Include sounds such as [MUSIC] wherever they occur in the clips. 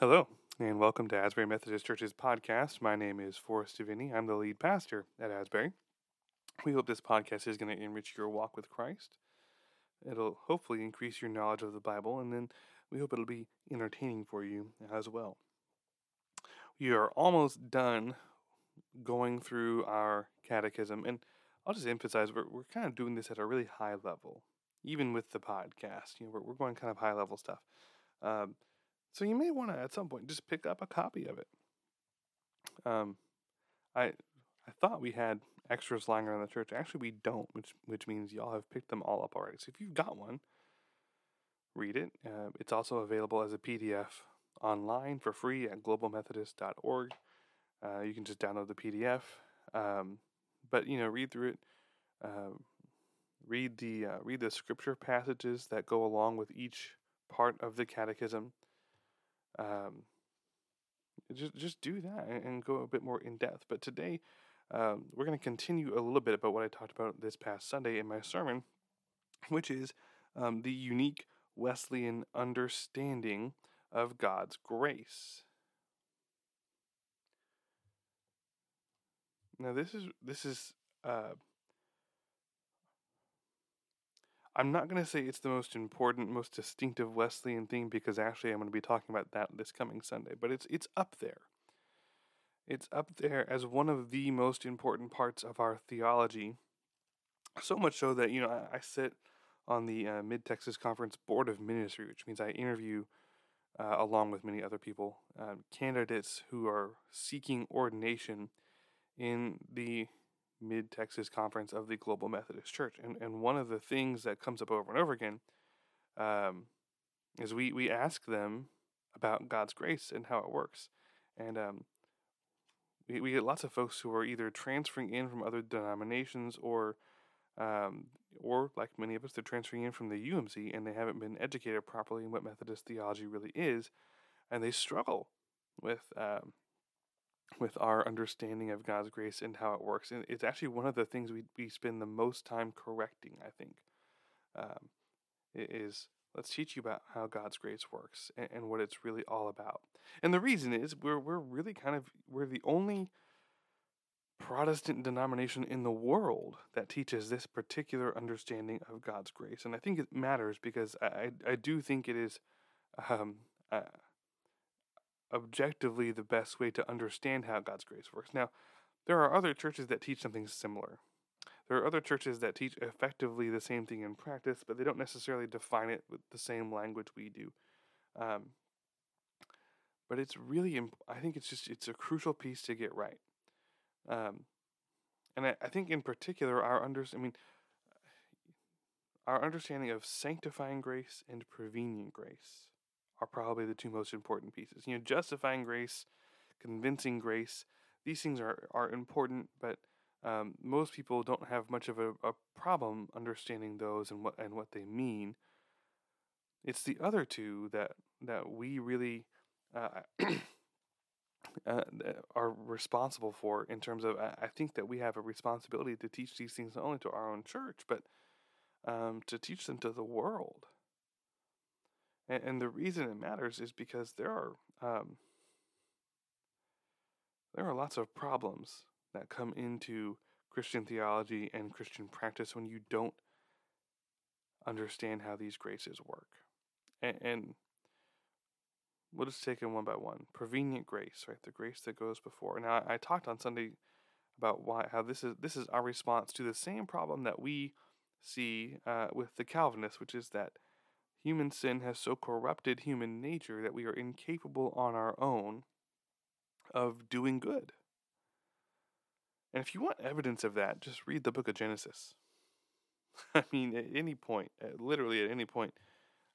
Hello, and welcome to Asbury Methodist Church's podcast. My name is Forrest Diviney. I'm the lead pastor at Asbury. We hope this podcast is going to enrich your walk with Christ. It'll hopefully increase your knowledge of the Bible, and then we hope it'll be entertaining for you as well. We are almost done going through our catechism, and I'll just emphasize we're, we're kind of doing this at a really high level, even with the podcast. You know, we're, we're going kind of high level stuff. Um, so you may want to at some point just pick up a copy of it. Um, I I thought we had extras lying around the church. Actually, we don't, which which means y'all have picked them all up already. So if you've got one, read it. Uh, it's also available as a PDF online for free at globalmethodist.org. Uh, you can just download the PDF, um, but you know, read through it. Uh, read the uh, read the scripture passages that go along with each part of the catechism um, just just do that and, go a bit more in depth. But today, um, we're going to continue a little bit about what I talked about this past Sunday in my sermon, which is um, the unique Wesleyan understanding of God's grace. Now, this is this is uh, I'm not going to say it's the most important, most distinctive Wesleyan thing because actually I'm going to be talking about that this coming Sunday, but it's it's up there. It's up there as one of the most important parts of our theology. So much so that you know I, I sit on the uh, Mid Texas Conference Board of Ministry, which means I interview, uh, along with many other people, uh, candidates who are seeking ordination in the Mid Texas Conference of the Global Methodist Church. And, and one of the things that comes up over and over again um, is we, we ask them about God's grace and how it works. And um, we, we get lots of folks who are either transferring in from other denominations or, um, or like many of us, they're transferring in from the UMC and they haven't been educated properly in what Methodist theology really is. And they struggle with um, with our understanding of God's grace and how it works. And it's actually one of the things we, we spend the most time correcting, I think, um, is let's teach you about how God's grace works and, and, what it's really all about. And the reason is we're, we're really kind of, we're the only Protestant denomination in the world that teaches this particular understanding of God's grace. And I think it matters because I, I, I do think it is um, uh, objectively the best way to understand how God's grace works. Now, there are other churches that teach something similar. There are other churches that teach effectively the same thing in practice, but they don't necessarily define it with the same language we do. Um, but it's really, imp- I think it's just, it's a crucial piece to get right. Um, and I, I think in particular, our under, I mean, our understanding of sanctifying grace and prevenient grace are probably the two most important pieces. You know, justifying grace, convincing grace, these things are, are important, but um, most people don't have much of a, a, problem understanding those and what and what they mean. It's the other two that that we really uh, [CLEARS THROAT] uh, are responsible for in terms of. I think that we have a responsibility to teach these things not only to our own church, but um, to teach them to the world. And, and the reason it matters is because there are um, there are lots of problems that come into Christian theology and Christian practice when you don't understand how these graces work. And, and we'll just take them one by one. Prevenient grace, right? The grace that goes before. Now, I, I talked on Sunday about why how this is this is our response to the same problem that we see uh, with the Calvinists, which is that Human sin has so corrupted human nature that we are incapable on our own of doing good. And if you want evidence of that, just read the book of Genesis. [LAUGHS] I mean, at any point, literally at any point,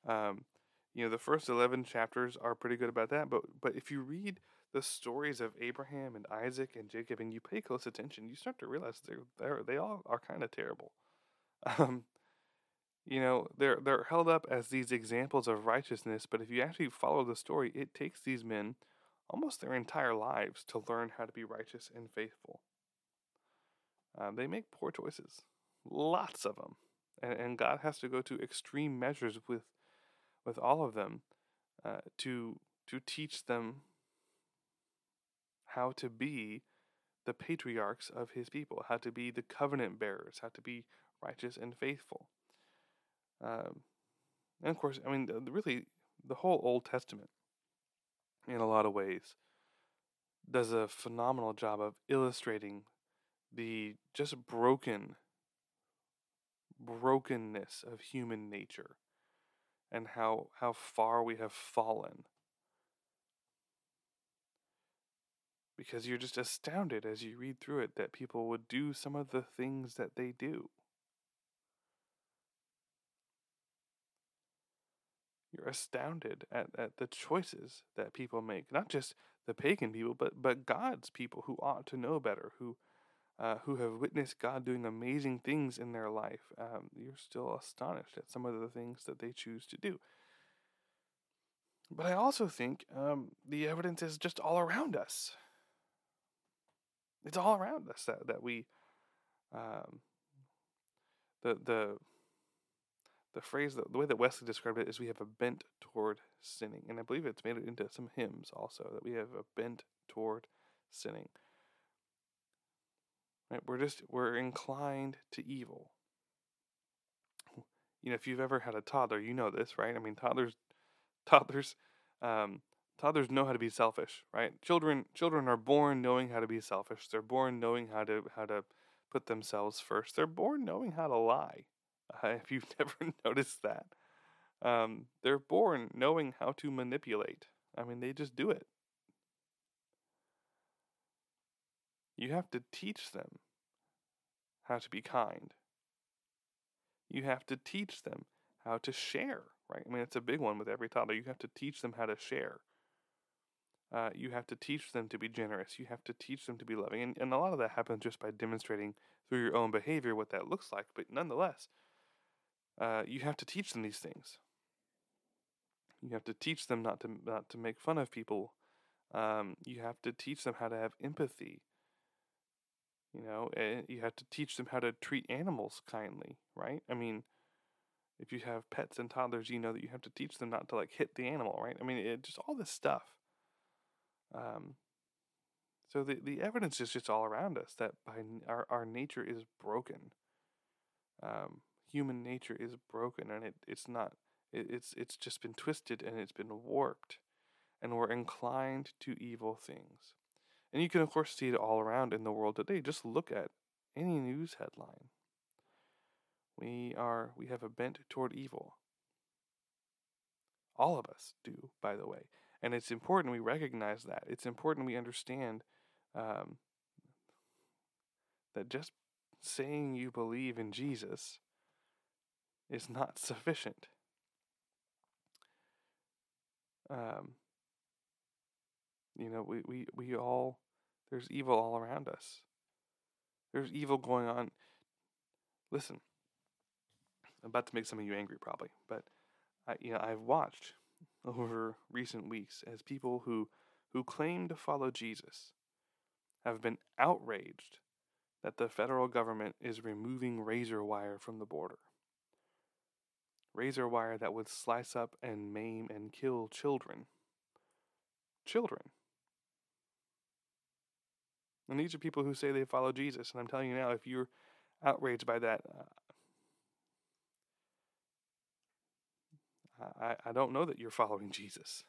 um, you know, the first 11 chapters are pretty good about that. But, but if you read the stories of Abraham and Isaac and Jacob and you pay close attention, you start to realize they're, they're they all are kind of terrible. [LAUGHS] Um, you know they're they're held up as these examples of righteousness but if you actually follow the story it takes these men almost their entire lives to learn how to be righteous and faithful um, they make poor choices lots of them and, and god has to go to extreme measures with with all of them uh, to to teach them how to be the patriarchs of his people, how to be the covenant bearers, how to be righteous and faithful. Um, and of course, I mean, really, the whole Old Testament, in a lot of ways, does a phenomenal job of illustrating the just broken brokenness of human nature and how how far we have fallen. Because you're just astounded as you read through it that people would do some of the things that they do you're astounded at, at the choices that people make not just the pagan people but but god's people who ought to know better who uh, who have witnessed God doing amazing things in their life, um, you're still astonished at some of the things that they choose to do. But I also think um, the evidence is just all around us. It's all around us that, that we, um, the, the, the phrase, the, way that Wesley described it is we have a bent toward sinning. And I believe it's made it into some hymns also, that we have a bent toward sinning. Right? We're just we're inclined to evil. You know, if you've ever had a toddler, you know this, right? I mean, toddlers, [LAUGHS] toddlers, um, toddlers know how to be selfish, right? Children, children are born knowing how to be selfish. They're born knowing how to how to put themselves first. They're born knowing how to lie. Uh, [LAUGHS] if you've [LAUGHS] never noticed that, um, they're born knowing how to manipulate. I mean, they just do it. You have to teach them how to be kind. You have to teach them how to share, right? I mean, it's a big one with every toddler. You have to teach them how to share. Uh, you have to teach them to be generous. You have to teach them to be loving. And, and a lot of that happens just by demonstrating through your own behavior what that looks like. But nonetheless, uh, you have to teach them these things. You have to teach them not to not to make fun of people. Um, you have to teach them how to have empathy. You know, eh, you have to teach them how to treat animals kindly, right? I mean, if you have pets and toddlers, you know that you have to teach them not to like hit the animal, right? I mean, it just all this stuff. Um, so the the evidence is just all around us that by our our nature is broken. Um, human nature is broken, and it it's not. It, it's it's just been twisted and it's been warped, and we're inclined to evil things. And you can, of course, see it all around in the world today. Just look at any news headline. We are we have a bent toward evil. All of us do, by the way, and it's important we recognize that. It's important we understand um, that just saying you believe in Jesus is not [LAUGHS] sufficient. Um, you know, we, we, we all there's evil all around us. There's evil going on. Listen, I'm about to make some of you angry probably, but I, you know, I've watched [LAUGHS] over recent weeks as people who who claim to follow Jesus have been outraged that the federal government is removing razor wire from the border. Razor wire that would slice up and maim and kill children. Children. And these are people who say they follow Jesus. And I'm telling you now, if you're outraged by that, uh, I, I don't know that you're following Jesus.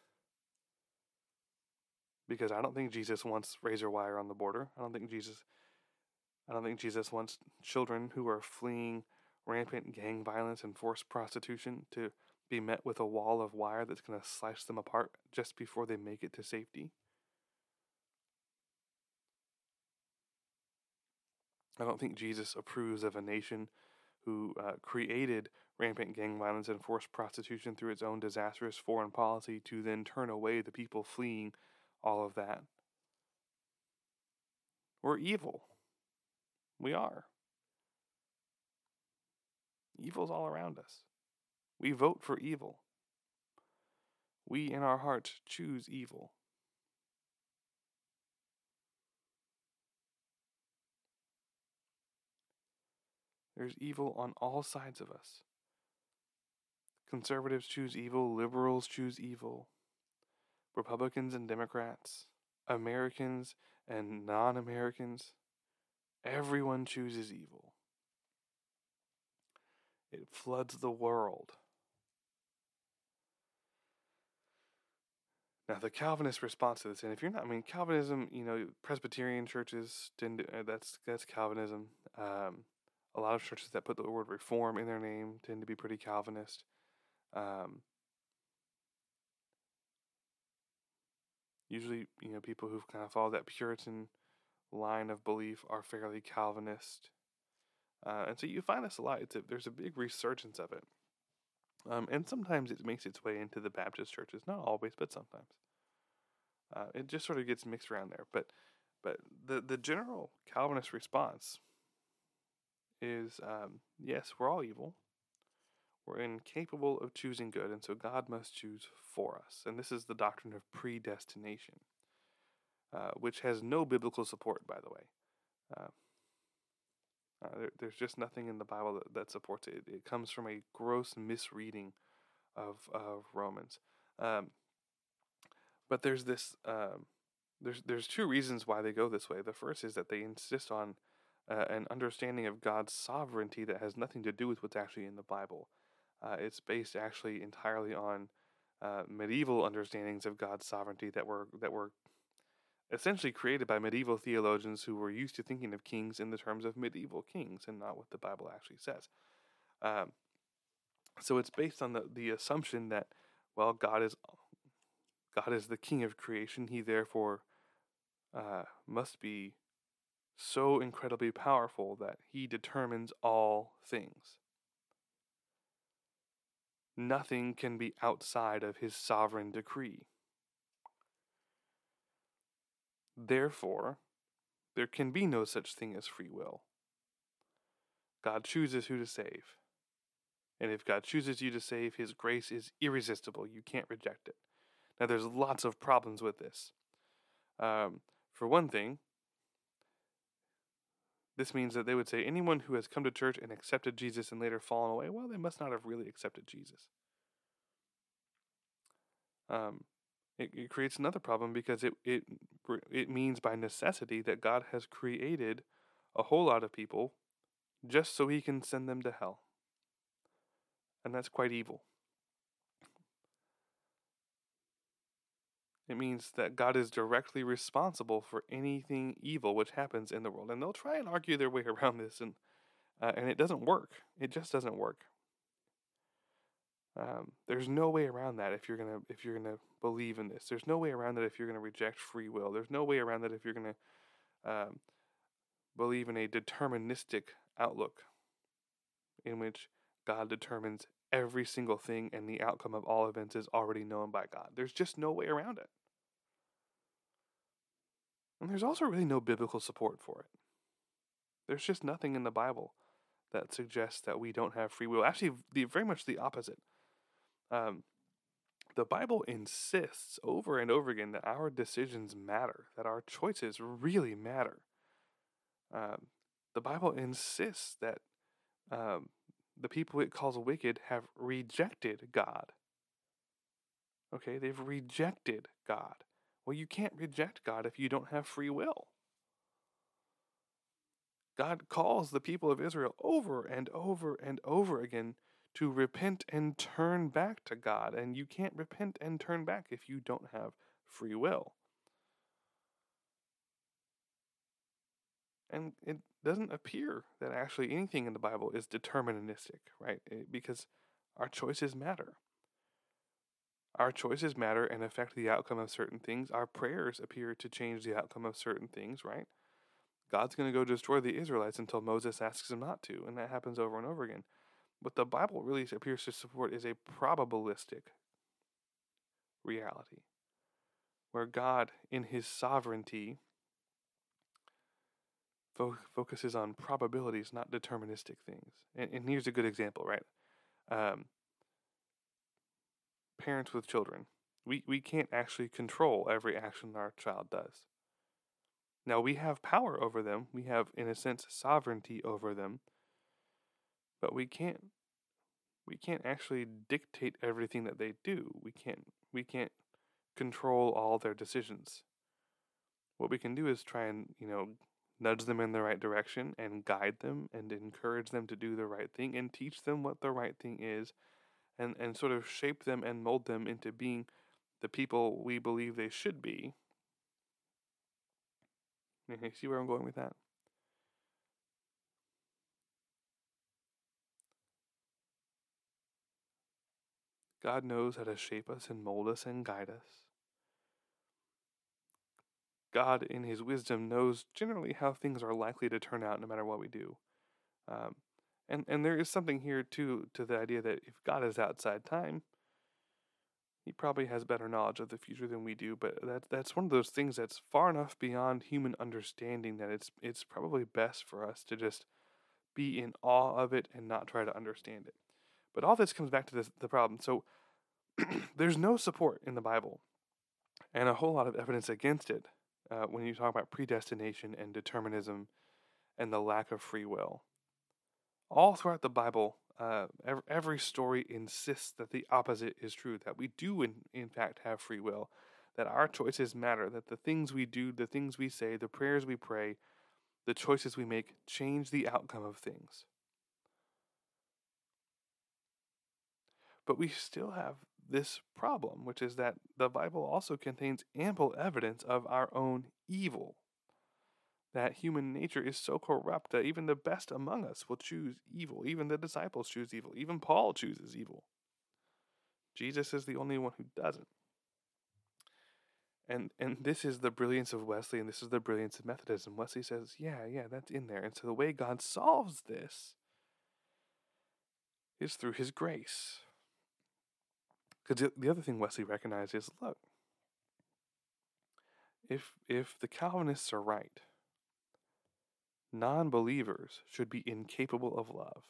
Because I don't think Jesus wants razor wire on the border. I don't think Jesus I don't think Jesus wants children who are fleeing rampant gang violence and forced prostitution to be met with a wall of wire that's going to slice them apart just before they make it to safety. I don't think Jesus approves of a nation who uh, created rampant gang violence and forced prostitution through its own disastrous foreign policy to then turn away the people fleeing all of that. We're evil. We are. Evil's all around us. We vote for evil. We in our hearts choose evil. There's evil on all sides of us. Conservatives choose evil, liberals choose evil. Republicans and Democrats, Americans and non Americans, everyone chooses evil. It floods the world. Now, the Calvinist response to this, and if you're not, I mean, Calvinism, you know, Presbyterian churches to, uh, that's that's Calvinism. Um, a lot of churches that put the word reform in their name tend to be pretty Calvinist. Um, usually, you know, people who've kind of followed that Puritan line of belief are fairly Calvinist. Uh, and so you find this a lot. It's a, there's a big resurgence of it. Um, and sometimes it makes its way into the Baptist churches. Not always, but sometimes. Uh, it just sort of gets mixed around there. But but the, the general Calvinist response is um, yes, we're all evil. We're incapable of choosing good, and so God must choose for us. And this is the doctrine of predestination, uh, which has no biblical support, by the way. Uh, uh, there, there's just nothing in the Bible that, that supports it. it. comes from a gross misreading of, of Romans. Um, but there's this. Um, there's there's two reasons why they go this way. The first is that they insist on uh, an understanding of God's sovereignty that has nothing to do with what's actually in the Bible. Uh, it's based actually entirely on uh, medieval understandings of God's sovereignty that were that were essentially created by medieval theologians who were used to thinking of kings in the terms of medieval kings and not what the Bible actually says. Um, so it's based on the, the assumption that, well, God is God is the king of creation. He therefore uh, must be so incredibly powerful that he determines all things. Nothing can be outside of his sovereign decree. Therefore, there can be no such thing as free will. God chooses who to save. And if God chooses you to save, His grace is irresistible. You can't reject it. Now, there's lots of problems with this. Um, for one thing, this means that they would say anyone who has come to church and accepted Jesus and later fallen away, well, they must not have really accepted Jesus. Um, it, it creates another problem because it, it it means by necessity that God has created a whole lot of people just so he can send them to hell. And that's quite evil. It means that God is directly responsible for anything evil which happens in the world. And they'll try and argue their way [LAUGHS] around this, and, uh, and it doesn't work. It just doesn't work. Um, there's no way around that if you're gonna if you're gonna believe in this. There's no way around that if you're gonna reject free will. There's no way around that if you're gonna um, believe in a deterministic outlook, in which God determines every single thing and the outcome of all events is already known by God. There's just no way around it. And there's also really no biblical support for it. There's just nothing in the Bible that suggests that we don't have free will. Actually, the, very much the opposite. Um, the Bible insists over and over again that our decisions matter, that our choices really matter. Um, the Bible insists that um, the people it calls wicked have rejected God. Okay, they've rejected God. Well, you can't reject God if you don't have free will. God calls the people of Israel over and over and over again to repent and turn back to God. And you can't repent and turn back if you don't have free will. And it doesn't appear that actually anything in the Bible is deterministic, right? It, eh, because our choices matter. Our choices matter and affect the outcome of certain things. Our prayers appear to change the outcome of certain things, right? God's going to go destroy the Israelites until Moses asks him not to, and that happens over and over again. What the Bible really appears to support is a probabilistic reality, where God, in his sovereignty, fo- focuses on probabilities, not deterministic things. And, and here's a good example, right? Um, parents with children. We, we can't actually control every action our child does. Now, we have power over them, we have, in a sense, sovereignty over them but we can't we can't actually dictate everything that they do. We can't we can't control all their decisions. What we can do is try and, you know, nudge them in the right direction and guide them and encourage them to do the right thing and teach them what the right thing is and, and sort of shape them and mold them into being the people we believe they should be. [LAUGHS] You see where I'm going with that? God knows how to shape us and mold us and guide us. God, in His wisdom, knows generally how things are likely to turn out no matter what we do. Um, and and there is something here too to the idea that if God is outside time, He probably has better knowledge of the future than we do. But that that's one of those things that's far enough beyond human understanding that it's it's probably best for us to just be in awe of it and not try to understand it. But all this comes back to this, the problem. So [CLEARS THROAT] there's no support in the Bible and a whole lot of evidence against it uh, when you talk about predestination and determinism and the lack of free will. All throughout the Bible, uh, every, story insists that the opposite is true, that we do, in, in fact, have free will, that our choices matter, that the things we do, the things we say, the prayers we pray, the choices we make change the outcome of things. But we still have this problem, which is that the Bible also contains ample evidence of our own evil. That human nature is so corrupt that even the best among us will choose evil. Even the disciples choose evil. Even Paul chooses evil. Jesus is the only one who doesn't. And and this is the brilliance of Wesley and this is the brilliance of Methodism. Wesley says, "Yeah, yeah, that's in there." And so the way God solves this is through his grace. Because the other thing Wesley recognized is look, if, if the Calvinists are right, non believers should be incapable of love.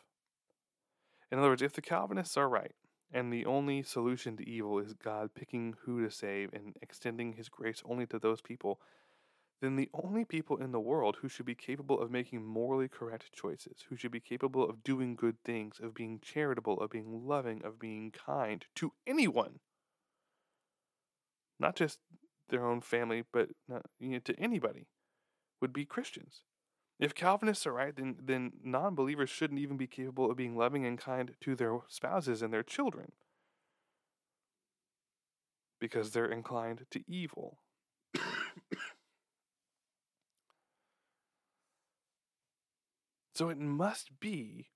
In other words, if the Calvinists are right, and the only solution to evil is God picking who to save and extending his grace only to those people then the only people in the world who should be capable of making morally correct choices, who should be capable of doing good things, of being charitable, of being loving, of being kind to anyone, not just their own family, but not, you know, to anybody, would be Christians. If Calvinists are right, then, then non believers shouldn't even be capable of being loving and kind to their spouses and their children because they're inclined to evil. So it must be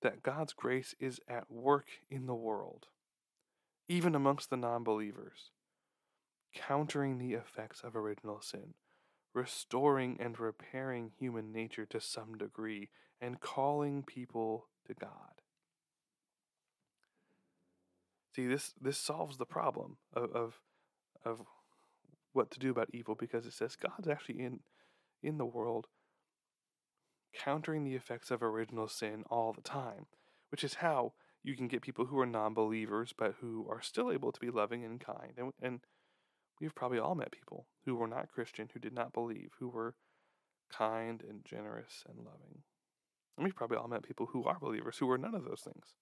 that God's grace is at work in the world, even amongst the non believers, countering the effects of original sin, restoring and repairing human nature to some degree, and calling people to God. See, this, this solves the problem of, of, of what to do about evil because it says God's actually in, in the world countering the effects of original sin all the time, which is how you can get people who are non believers but who are still able to be loving and kind. And, and we've probably all met people who were not Christian, who did not believe, who were kind and generous and loving. And we've probably all met people who are believers who were none of those things.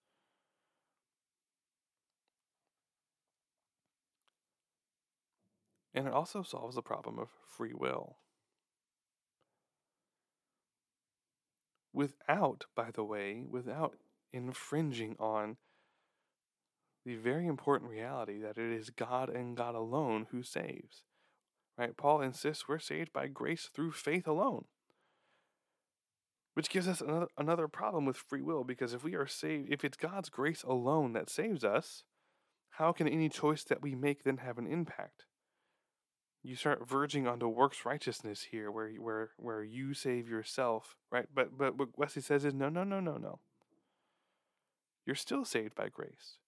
And it also solves the problem of free will. Without, by the way, without infringing on the very important reality that it is God and God alone who saves. Right? Paul insists we're saved by grace through faith alone. Which gives us another, another problem with free will because if we are saved, if it's God's grace alone that saves us, how can any choice that we make then have an impact? You start verging onto works righteousness here, where where where you save yourself, right? But but what Wesley says is no, no, no, no, no. You're still saved by grace,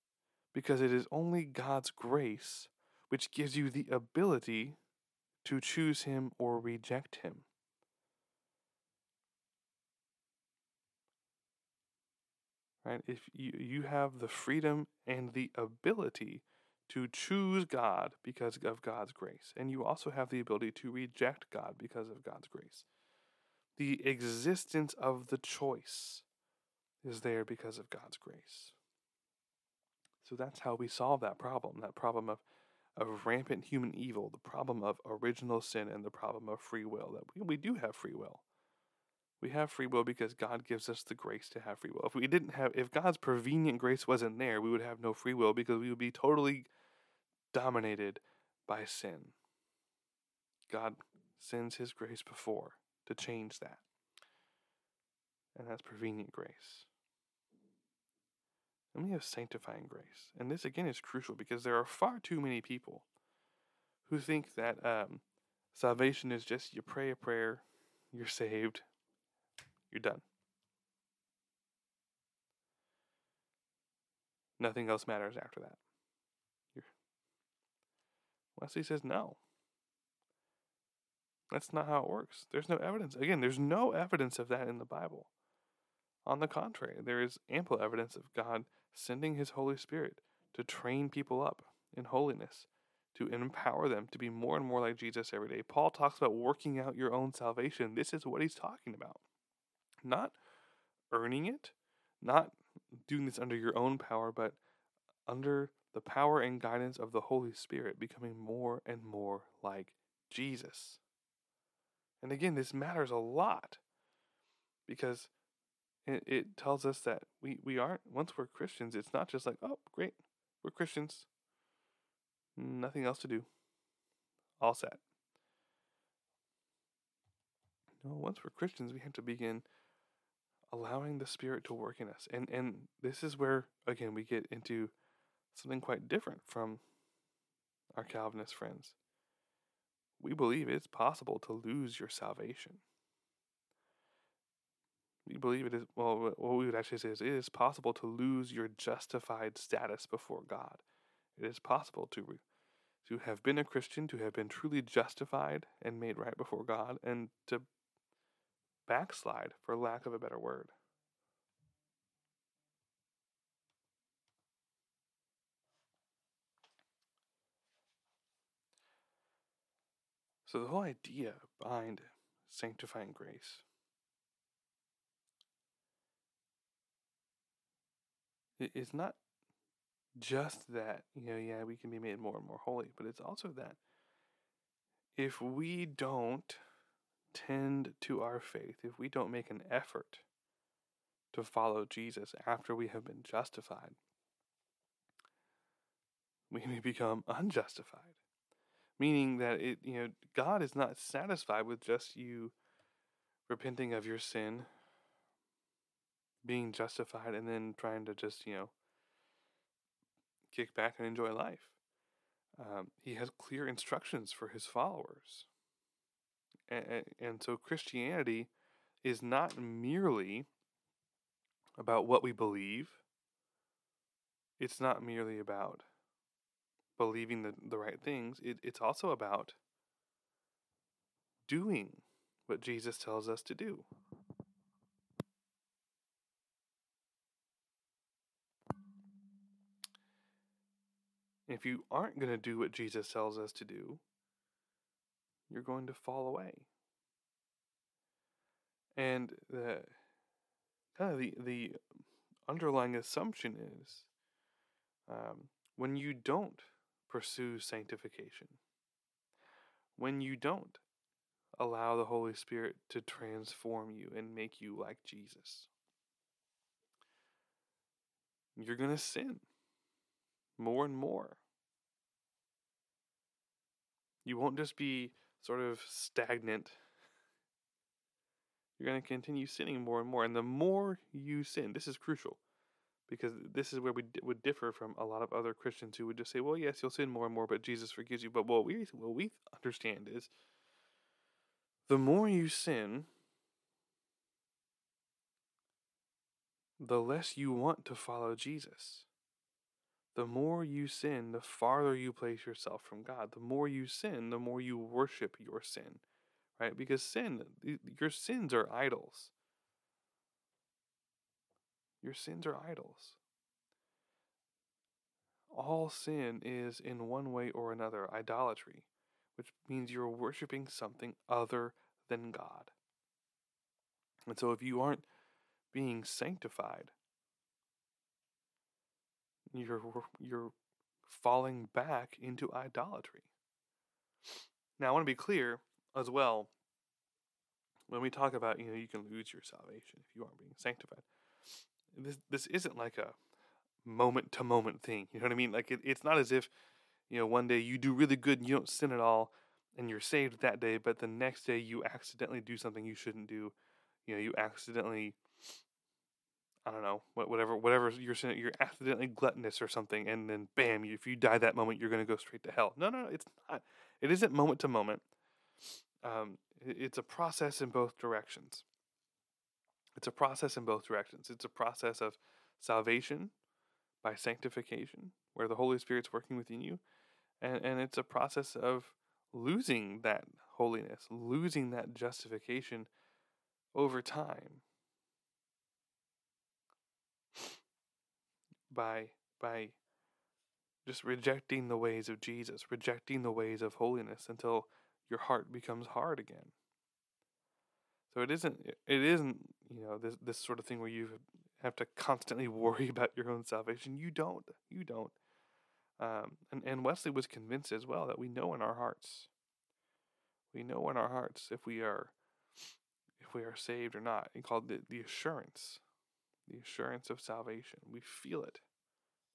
because it is only God's grace which gives you the ability to choose Him or reject Him. Right? If you you have the freedom and the ability to choose God because of God's grace. And you also have the ability to reject God because of God's grace. The existence of the choice is there because of God's grace. So that's how we solve that problem, that problem of, of rampant human evil, the problem of original sin, and the problem of free will. That we, we do have free will. We have free will because God gives us the grace to have free will. If we didn't have, if God's prevenient grace wasn't there, we would have no free will because we would be totally dominated by sin. God sends His grace before to change that. And that's prevenient grace. And we have sanctifying grace. And this, again, is crucial because there are far too many people who think that um, salvation is just you pray a prayer, you're saved, you're done. Nothing else matters after that. You're... Says no. That's not how it works. There's no evidence. Again, there's no evidence of that in the Bible. On the contrary, there is ample evidence of God sending His Holy Spirit to train people up in holiness, to empower them to be more and more like Jesus every day. Paul talks about working out your own salvation. This is what he's talking about. Not earning it, not doing this under your own power, but under the power and guidance of the Holy Spirit, becoming more and more like Jesus. And again, this matters a lot because it, it tells us that we, we aren't, once we're Christians, it's not just like, oh, great, we're Christians. Nothing else to do. All set. No, once we're Christians, we have to begin allowing the Spirit to work in us. And and this is where again we get into something quite different from our Calvinist friends. We believe it's possible to lose your salvation. We believe it is well what we would actually say is it is possible to lose your justified status before God. It is possible to to have been a Christian, to have been truly justified and made right before God, and to backslide, for lack of a better word. So, the whole idea behind sanctifying grace is not just that, you know, yeah, we can be made more and more holy, but it's also that if we don't tend to our faith, if we don't make an effort to follow Jesus after we have been justified, we may become unjustified. Meaning that it, you know, God is not satisfied with just you repenting of your sin, being justified, and then trying to just, you know, kick back and enjoy life. Um, he has clear instructions for his followers. And, and so Christianity is not merely about what we believe, it's not merely about believing the, the right things, it, it's also about doing what Jesus tells us to do. If you aren't going to do what Jesus tells us to do, you're going to fall away. And the kind of the the underlying assumption is um, when you don't pursue sanctification, when you don't allow the Holy Spirit to transform you and make you like Jesus, you're going to sin more and more. You won't just be sort of stagnant. You're going to continue sinning more and more. And the more you sin, this is crucial because this is where we d- would differ from a lot of other Christians who would just say, well, yes, you'll sin more and more, but Jesus forgives you. But what we, what we understand is the more you sin, the less you want to follow Jesus. The more you sin, the farther you place yourself from God. The more you sin, the more you worship your sin, right? Because sin, your sins are idols. Your sins are idols. All sin is, in one way or another, idolatry, which means you're worshiping something other than God. And so if you aren't being sanctified, you're you're falling back into idolatry. Now, I want to be clear as well when we talk about, you know, you can lose your salvation if you aren't being sanctified. This this isn't like a moment to moment thing. You know what I mean? Like it, it's not as if, you know, one day you do really good and you don't sin at all and you're saved that day, but the next day you accidentally do something you shouldn't do. You know, you accidentally I don't know, whatever, whatever you're saying, you're accidentally gluttonous or something, and then bam, if you die that moment, you're going to go straight to hell. No, no, no, it's not. It isn't moment to moment. Um, it's a process in both directions. It's a process in both directions. It's a process of salvation by sanctification, where the Holy Spirit's working within you, and and it's a process of losing that holiness, losing that justification over time by by just rejecting the ways of Jesus, rejecting the ways of holiness until your heart becomes hard again. So it isn't it isn't, you know, this this sort of thing where you have to constantly [LAUGHS] worry about your own salvation. You don't. You don't. Um, and, and Wesley was convinced as well that we know in our hearts. We know in our hearts if we are if we are saved or not. He called it the assurance the assurance of salvation. We feel it.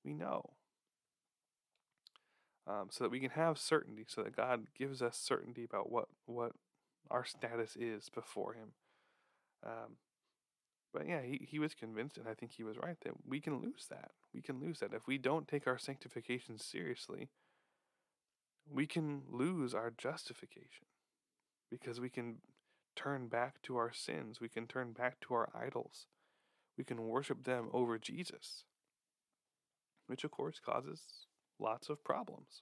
We know. Um, so that we can have certainty, so that God gives us certainty about what, what our status is before Him. Um, but yeah, he, he was convinced, and I think he was right, that we can lose that. We can lose that. If we don't take our sanctification seriously, we can lose our justification because we can turn back to our sins. We can turn back to our idols we can worship them over Jesus, which of course causes lots of problems.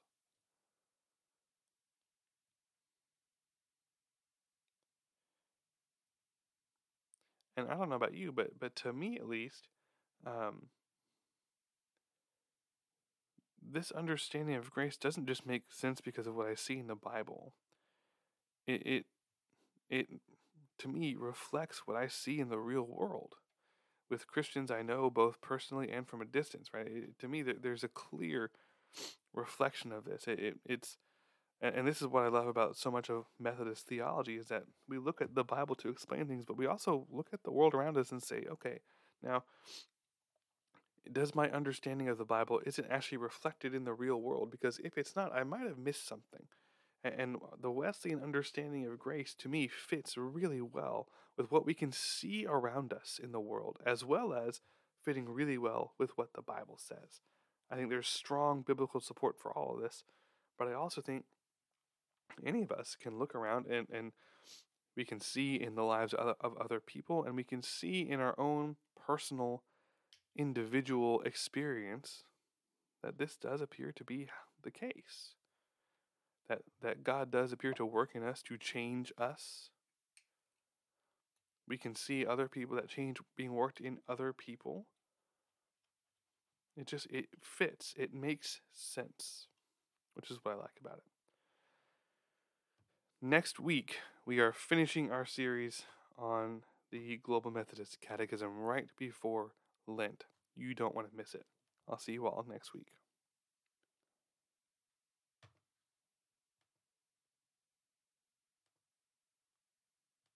And I don't know about you, but but to me at least, um, this understanding of grace doesn't just make sense because of what I see in the Bible. It it it to me reflects what I see in the real world with Christians I know both personally and from a distance, right? It, to me, there, there's a clear reflection of this. It, it, it's and, and this is what I love about so much of Methodist theology is that we look at the Bible to explain things, but we also look at the world around us and say, okay, now does my understanding of the Bible is it actually reflected in the real world? Because if it's not, I might have missed something. And the Wesleyan understanding of grace to me fits really well with what we can see around us in the world, as well as fitting really well with what the Bible says. I think there's strong biblical support for all of this, but I also think any of us can look around and, and we can see in the lives of other people, and we can see in our own personal, individual experience that this does appear to be the case that that God does appear to work in us to change us. We can see other people that change being worked in other people. It just it fits. It makes sense, which is what I like about it. Next week, we are finishing our series on the Global Methodist Catechism right before Lent. You don't want to miss it. I'll see you all next week.